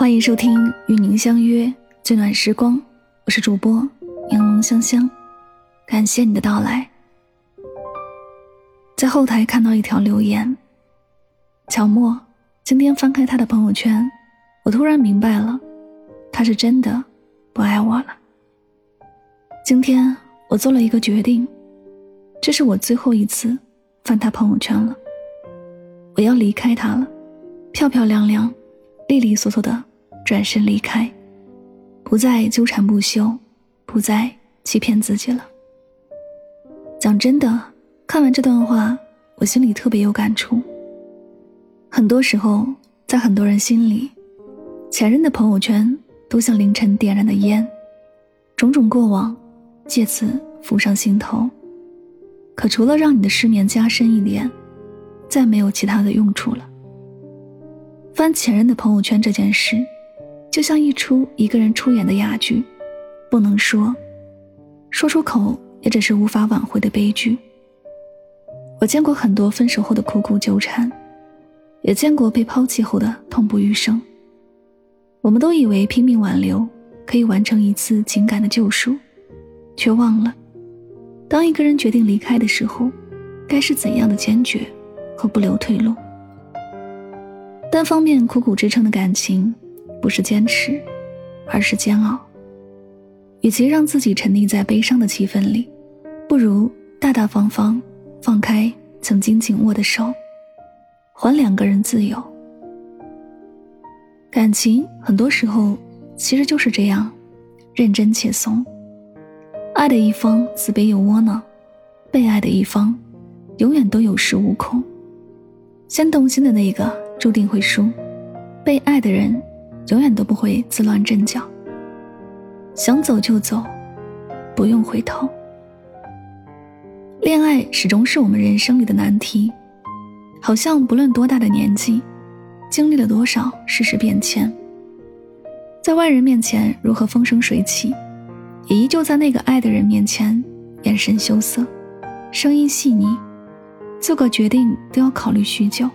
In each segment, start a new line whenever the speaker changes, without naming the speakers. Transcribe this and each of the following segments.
欢迎收听《与您相约最暖时光》，我是主播柠檬香香，感谢你的到来。在后台看到一条留言，乔莫今天翻开他的朋友圈，我突然明白了，他是真的不爱我了。今天我做了一个决定，这是我最后一次翻他朋友圈了，我要离开他了，漂漂亮亮。利利索索的转身离开，不再纠缠不休，不再欺骗自己了。讲真的，看完这段话，我心里特别有感触。很多时候，在很多人心里，前任的朋友圈都像凌晨点燃的烟，种种过往借此浮上心头。可除了让你的失眠加深一点，再没有其他的用处了。翻前任的朋友圈这件事，就像一出一个人出演的哑剧，不能说，说出口也只是无法挽回的悲剧。我见过很多分手后的苦苦纠缠，也见过被抛弃后的痛不欲生。我们都以为拼命挽留可以完成一次情感的救赎，却忘了，当一个人决定离开的时候，该是怎样的坚决和不留退路。单方面苦苦支撑的感情，不是坚持，而是煎熬。与其让自己沉溺在悲伤的气氛里，不如大大方方放开曾经紧握的手，还两个人自由。感情很多时候其实就是这样，认真且怂。爱的一方自卑又窝囊，被爱的一方永远都有恃无恐。先动心的那个。注定会输，被爱的人永远都不会自乱阵脚。想走就走，不用回头。恋爱始终是我们人生里的难题，好像不论多大的年纪，经历了多少世事变迁，在外人面前如何风生水起，也依旧在那个爱的人面前眼神羞涩，声音细腻，做个决定都要考虑许久。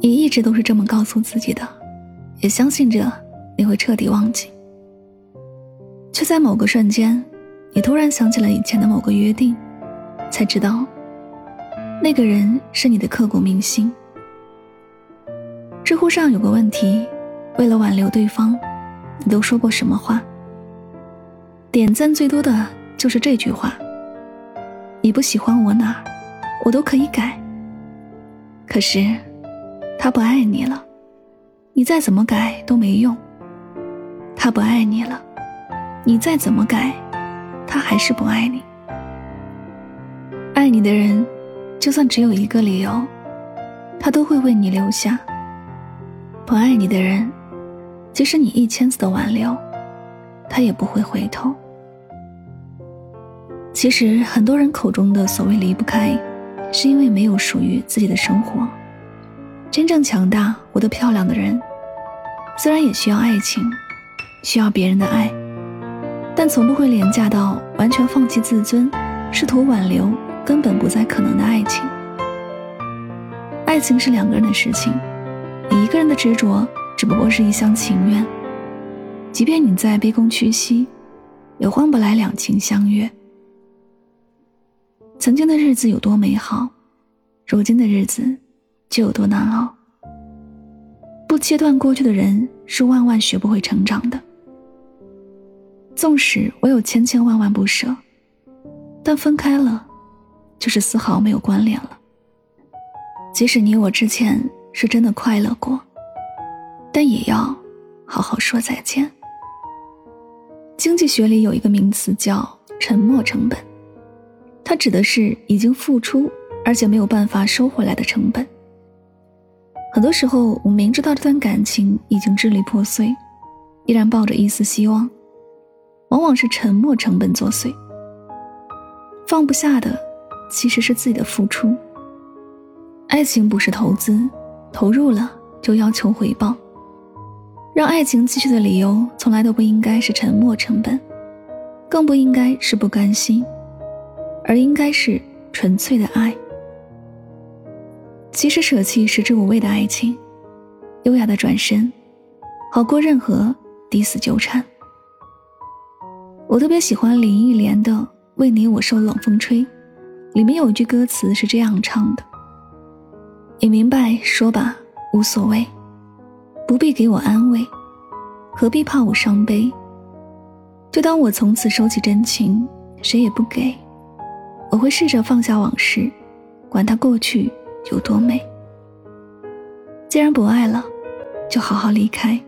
你一直都是这么告诉自己的，也相信着你会彻底忘记，却在某个瞬间，你突然想起了以前的某个约定，才知道，那个人是你的刻骨铭心。知乎上有个问题：为了挽留对方，你都说过什么话？点赞最多的就是这句话：“你不喜欢我哪，我都可以改。”可是。他不爱你了，你再怎么改都没用。他不爱你了，你再怎么改，他还是不爱你。爱你的人，就算只有一个理由，他都会为你留下；不爱你的人，即使你一千次的挽留，他也不会回头。其实，很多人口中的所谓离不开，是因为没有属于自己的生活。真正强大、活得漂亮的人，虽然也需要爱情，需要别人的爱，但从不会廉价到完全放弃自尊，试图挽留根本不再可能的爱情。爱情是两个人的事情，你一个人的执着只不过是一厢情愿。即便你再卑躬屈膝，也换不来两情相悦。曾经的日子有多美好，如今的日子。就有多难熬。不切断过去的人是万万学不会成长的。纵使我有千千万万不舍，但分开了，就是丝毫没有关联了。即使你我之前是真的快乐过，但也要好好说再见。经济学里有一个名词叫“沉没成本”，它指的是已经付出而且没有办法收回来的成本。很多时候，我明知道这段感情已经支离破碎，依然抱着一丝希望，往往是沉默成本作祟。放不下的，其实是自己的付出。爱情不是投资，投入了就要求回报。让爱情继续的理由，从来都不应该是沉默成本，更不应该是不甘心，而应该是纯粹的爱。即使舍弃食之无味的爱情，优雅的转身，好过任何抵死纠缠。我特别喜欢林忆莲的《为你我受冷风吹》，里面有一句歌词是这样唱的：“你明白说吧，无所谓，不必给我安慰，何必怕我伤悲？就当我从此收起真情，谁也不给。我会试着放下往事，管它过去有多美。既然不爱了，就好好离开。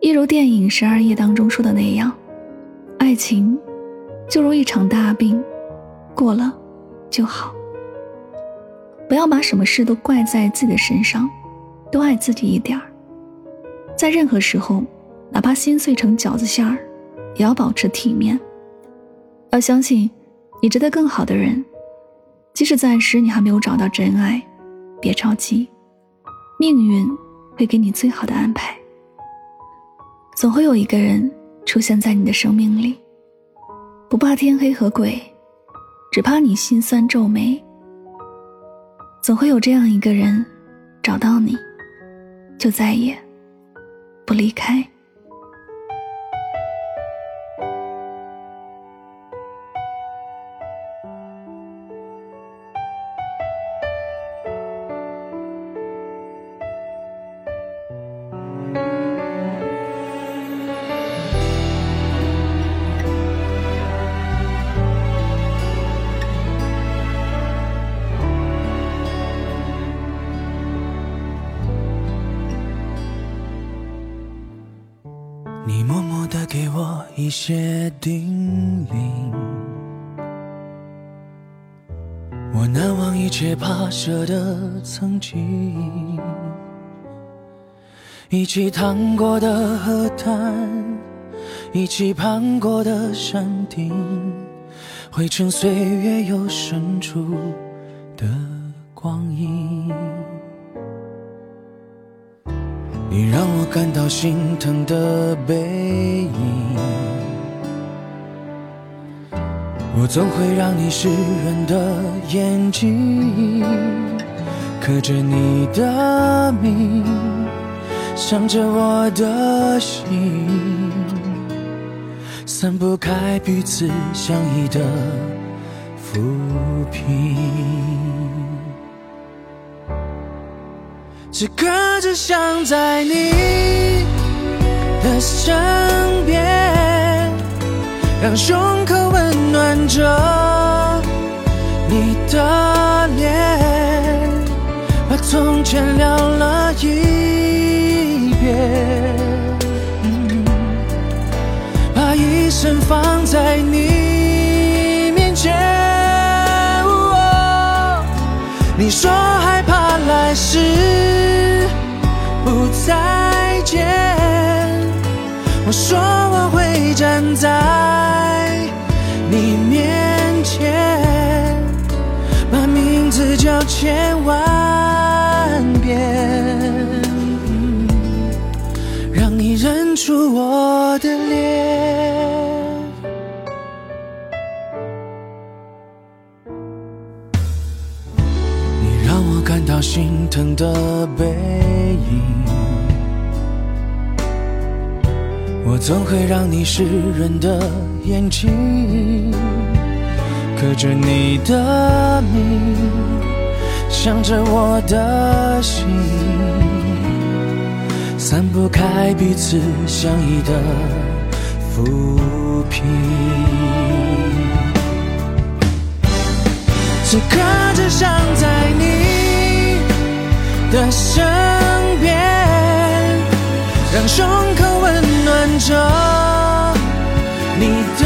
一如电影《十二夜》当中说的那样。”爱情就如一场大病，过了就好。不要把什么事都怪在自己的身上，多爱自己一点儿。在任何时候，哪怕心碎成饺子馅儿，也要保持体面。要相信，你值得更好的人。即使暂时你还没有找到真爱，别着急，命运会给你最好的安排。总会有一个人。出现在你的生命里，不怕天黑和鬼，只怕你心酸皱眉。总会有这样一个人，找到你，就再也不离开。
些叮咛，我难忘一切跋涉的曾经，一起趟过的河滩，一起攀过的山顶，汇成岁月又深处的光阴。你让我感到心疼的背影，我总会让你湿润的眼睛，刻着你的名，想着我的心，散不开彼此相依的浮萍。此刻只想在你的身边，让胸口看着你的脸，把从前聊了一遍，把一生放在你面前。你说害怕来世。不再见，我说我会站在名字叫千万遍，让你认出我的脸。你让我感到心疼的背影。我总会让你湿润的眼睛，刻着你的名，想着我的心，散不开彼此相依的浮萍。此刻只想在你的身边，让胸口温。暖着你的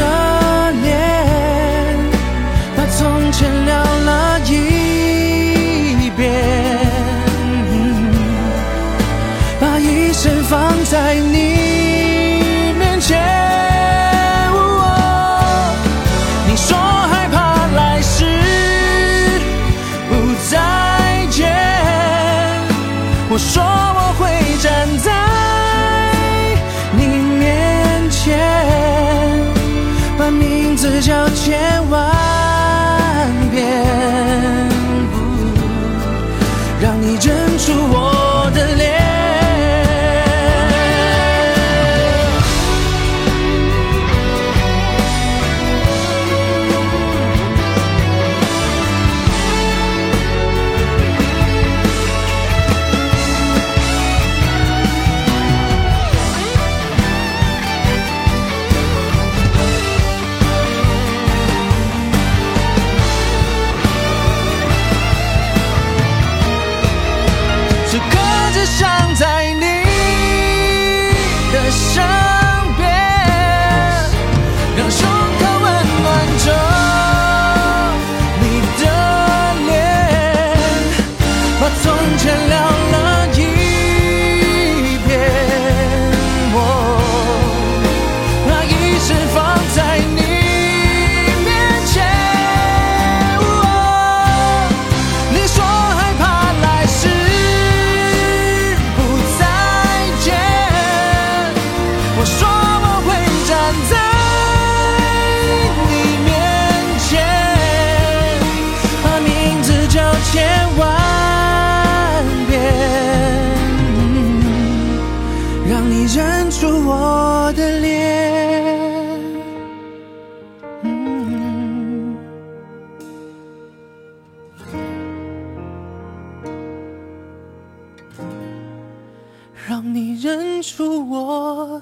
认出我。